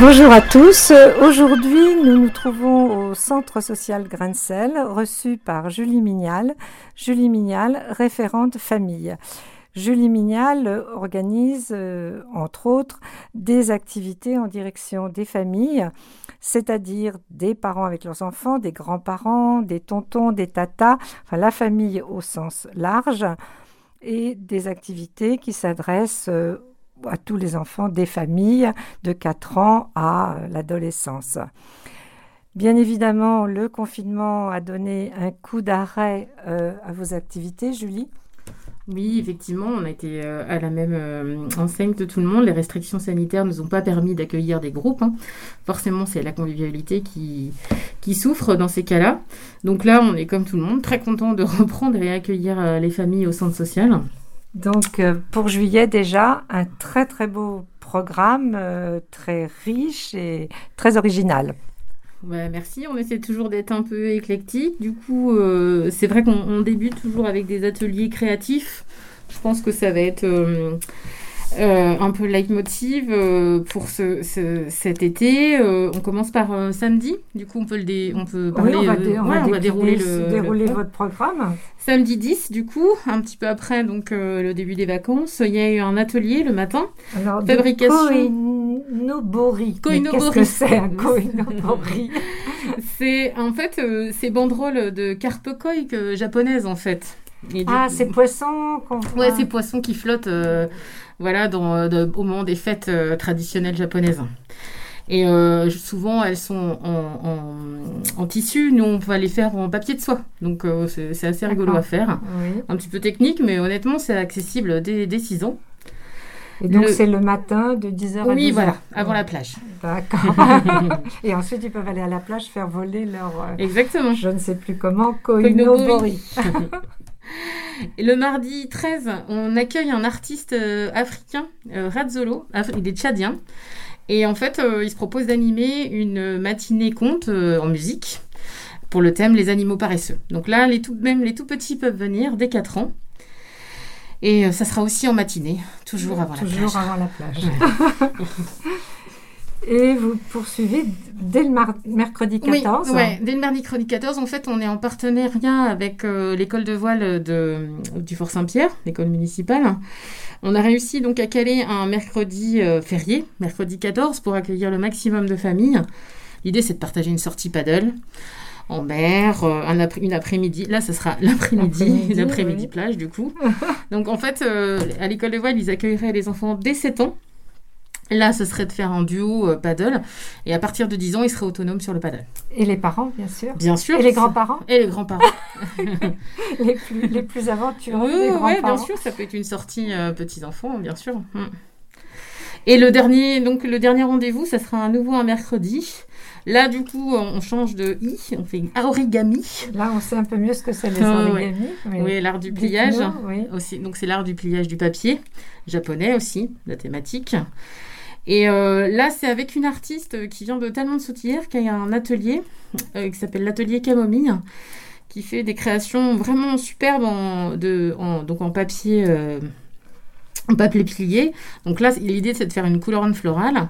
Bonjour à tous. Aujourd'hui, nous nous trouvons au Centre social Grain-Sel, reçu par Julie Mignal. Julie Mignal, référente famille. Julie Mignal organise, euh, entre autres, des activités en direction des familles, c'est-à-dire des parents avec leurs enfants, des grands-parents, des tontons, des tatas, enfin la famille au sens large, et des activités qui s'adressent euh, à tous les enfants des familles de 4 ans à euh, l'adolescence. Bien évidemment, le confinement a donné un coup d'arrêt à vos activités, Julie? Oui, effectivement, on a été euh, à la même euh, enseigne que tout le monde. Les restrictions sanitaires ne nous ont pas permis d'accueillir des groupes. Hein. Forcément, c'est la convivialité qui, qui souffre dans ces cas-là. Donc là, on est comme tout le monde, très content de reprendre et accueillir euh, les familles au centre social. Donc pour juillet déjà, un très très beau programme, très riche et très original merci, on essaie toujours d'être un peu éclectique. Du coup, euh, c'est vrai qu'on débute toujours avec des ateliers créatifs. Je pense que ça va être euh, euh, un peu leitmotiv euh, pour ce, cet été. Euh, on commence par samedi. Du coup, on peut, le on peut parler. on va, dérouler, le, dérouler votre programme. Samedi 10, du coup, un petit peu après donc le début des vacances, il y a eu un atelier le matin. Alors, fabrication. Koinobori. Qu'est-ce que c'est un koinobori C'est en fait ces banderoles de carpe japonaises en fait. Ah, ces poissons Ouais, ces poissons qui flottent voilà, dans, euh, au moment des fêtes euh, traditionnelles japonaises. Et euh, souvent, elles sont en, tissu. Nous, on va les faire en papier de soie. Donc, c'est assez rigolo à faire. Un petit peu technique, mais honnêtement, c'est accessible dès, dès 6 ans. Et donc, c'est le matin de 10h à 12h Oui, voilà, avant la plage. D'accord. et ensuite, ils peuvent aller à la plage faire voler leur. Exactement. Je ne sais plus comment, koinobori. Le mardi 13, on accueille un artiste euh, africain, euh, Razzolo, il est tchadien. Et en fait, euh, il se propose d'animer une matinée conte en musique pour le thème Les animaux paresseux. Donc là, les tout, même les tout petits peuvent venir dès 4 ans. Et ça sera aussi en matinée, toujours avant la plage. Toujours avant la plage. Et vous poursuivez dès le mercredi 14 Oui, dès le mercredi 14, en fait, on est en partenariat avec euh, l'école de voile de, du Fort Saint-Pierre, l'école municipale. On a réussi donc à caler un mercredi euh, férié, mercredi 14, pour accueillir le maximum de familles. L'idée, c'est de partager une sortie paddle en mer, euh, un après, une après-midi. Là, ce sera l'après-midi, l'après-midi plage, du coup. donc, en fait, à l'école de voile, ils accueilleraient les enfants dès 7 ans. Là, ce serait de faire un duo euh, paddle. Et à partir de 10 ans, il serait autonome sur le paddle. Et les parents, bien sûr. Bien sûr. Et les grands-parents Et les grands-parents. les, plus, les plus aventureux oui, Oui, bien sûr. Ça peut être une sortie euh, petits-enfants, bien sûr. Mm. Et le dernier, donc le dernier rendez-vous, ça sera à nouveau un mercredi. Là, du coup, on change de i, on fait origami. Là, on sait un peu mieux ce que c'est les origamis. Oui, l'art du pliage. Aussi. Donc, c'est l'art du pliage du papier, japonais aussi, la thématique. Et euh, là, c'est avec une artiste qui vient de Talmont de Soutillère, qui a un atelier euh, qui s'appelle l'atelier Camomille, qui fait des créations vraiment superbes en, de, donc en papier, euh, en papier plié. Donc là, l'idée, c'est de faire une couronne florale.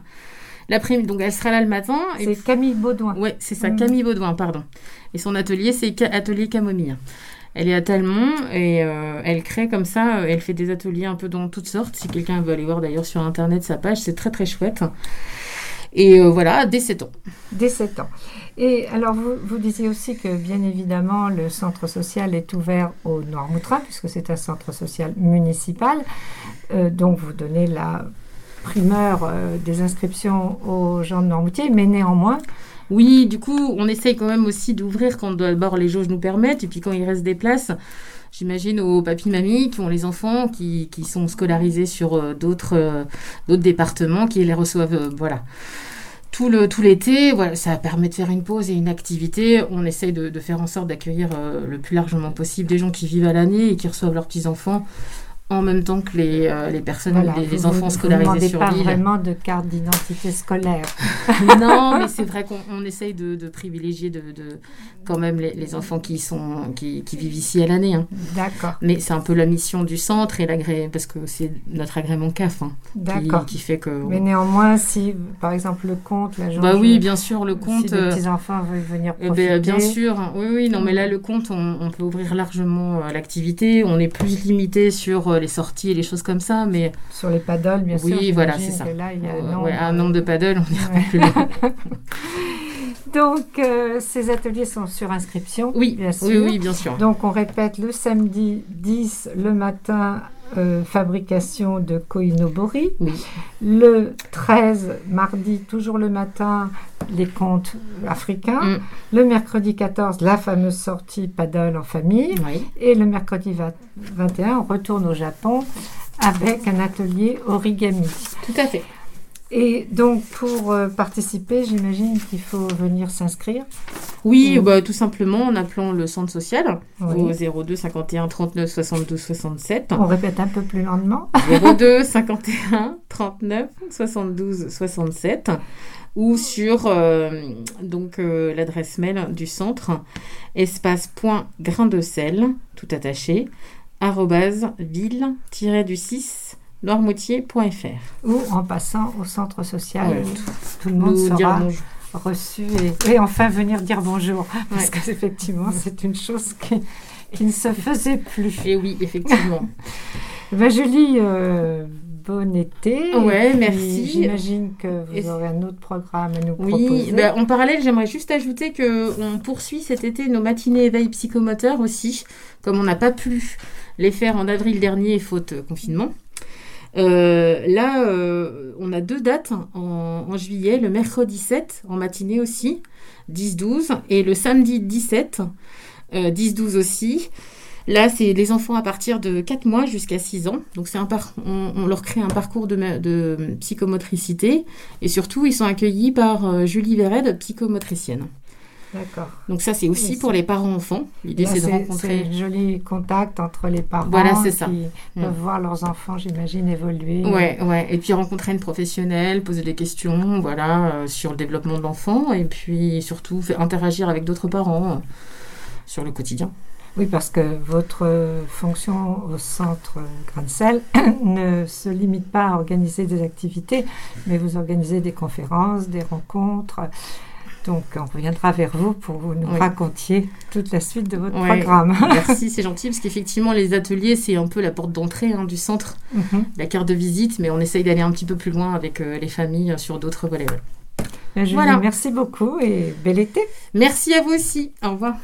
L'après-midi, donc elle sera là le matin. C'est Camille Baudouin. Oui, c'est ça, mmh. Camille Baudouin, pardon. Et son atelier, c'est Atelier Camomille. Elle est à Talmont et euh, elle crée comme ça, euh, elle fait des ateliers un peu dans toutes sortes. Si quelqu'un veut aller voir d'ailleurs sur internet sa page, c'est très très chouette. Et euh, voilà, dès 7 ans. Dès 7 ans. Et alors, vous, vous disiez aussi que, bien évidemment, le centre social est ouvert au Noirmoutrin, puisque c'est un centre social municipal. donc, vous donnez la primeur des inscriptions aux gens de Noirmoutier, mais néanmoins, oui, du coup, on essaye quand même aussi d'ouvrir quand d'abord les jauges nous permettent, et puis quand il reste des places, j'imagine aux papis mamies qui ont les enfants, qui, sont scolarisés sur euh, d'autres euh, d'autres départements, qui les reçoivent, euh, voilà. Tout, le, tout l'été, voilà, ça permet de faire une pause et une activité. On essaye de, faire en sorte d'accueillir le plus largement possible des gens qui vivent à l'année et qui reçoivent leurs petits-enfants en même temps que les, euh, les personnes, Voilà, les, les vous- enfants vous scolarisés demandez sur pas l'île. vraiment de carte d'identité scolaire. non, mais c'est vrai qu'on on essaye de, de privilégier de, de- quand même les, les enfants qui, sont, qui, qui vivent ici à l'année. hein. D'accord, Mais c'est un peu la mission du centre et l'agré parce que c'est notre agrément CAF hein, qui, d'accord. qui fait que. Mais néanmoins, si, par exemple, le compte, l'agent... bah oui, bien sûr, le si compte. les euh, petits-enfants veulent venir Eh profiter... ben, bien sûr, oui, oui, non, mais là, le compte, on, on peut ouvrir largement euh, l'activité. On est plus limité sur les sorties et les choses comme ça, mais Sur les paddles, bien sûr. Oui, voilà, c'est ça. Là, il y a euh, un nombre, ouais, un nombre de paddles, on ira Ouais. pas plus loin. Donc, euh, ces ateliers sont sur inscription, Oui, bien sûr. oui, oui, bien sûr. Donc, on répète le samedi 10, le matin, euh, fabrication de koinobori. Oui, Le 13, mardi, toujours le matin, les contes africains. Mm. Le mercredi 14, la fameuse sortie paddle en famille. oui. Et le mercredi 20 21, on retourne au Japon avec un atelier origami. tout à fait. Et donc, pour euh, participer, j'imagine qu'il faut venir s'inscrire. Oui, bah, tout simplement en appelant le centre social Oui. au 02 51 39 72 67. On répète un peu plus lentement. 02 51 39 72 67 ou sur euh, donc euh, l'adresse mail du centre espace.grain de sel tout attaché arrobase ville-du-6 noirmoutier.fr Ou en passant au centre social, tout le monde Nous sera. Reçu et, et enfin venir dire bonjour. Parce Ouais. qu'effectivement, c'est une chose qui, qui ne se faisait plus. Et oui, effectivement. Ben, Julie, euh, bon été. Ouais, merci. J'imagine que vous Et- aurez un autre programme à nous Oui, proposer. bah, en parallèle, j'aimerais juste ajouter que on poursuit cet été nos matinées éveil psychomoteur aussi, comme on n'a pas pu les faire en avril dernier faute confinement. Euh, là, euh, on a deux dates en, juillet, le mercredi 7 en matinée aussi, 10-12, et le samedi 17, euh, 10-12 aussi. Là, c'est les enfants à partir de 4 mois jusqu'à 6 ans. Donc, c'est un on, leur crée un parcours de psychomotricité. Et surtout, ils sont accueillis par euh, Julie Véred, psychomotricienne. D'accord. Donc, ça, c'est aussi pour c'est- les parents-enfants. L'idée, c'est de c'est rencontrer. un joli contact entre les parents Voilà, c'est ça. qui Mm. peuvent voir leurs enfants, j'imagine, évoluer. Ouais, ouais. Et puis rencontrer une professionnelle, poser des questions, voilà, euh, sur le développement de l'enfant, et puis surtout faire interagir avec d'autres parents euh, sur le quotidien. Oui, parce que votre fonction au centre Grancel ne se limite pas à organiser des activités, mais vous organisez des conférences, des rencontres. Donc, on reviendra vers vous pour que vous nous Oui. racontiez toute la suite de votre programme. Merci, c'est gentil, parce qu'effectivement, les ateliers, c'est un peu la porte d'entrée hein, du centre, Mhm. la carte de visite, mais on essaye d'aller un petit peu plus loin avec euh, les familles euh, sur d'autres volets. Julie, Voilà. merci beaucoup et bel été. Merci à vous aussi. Au revoir.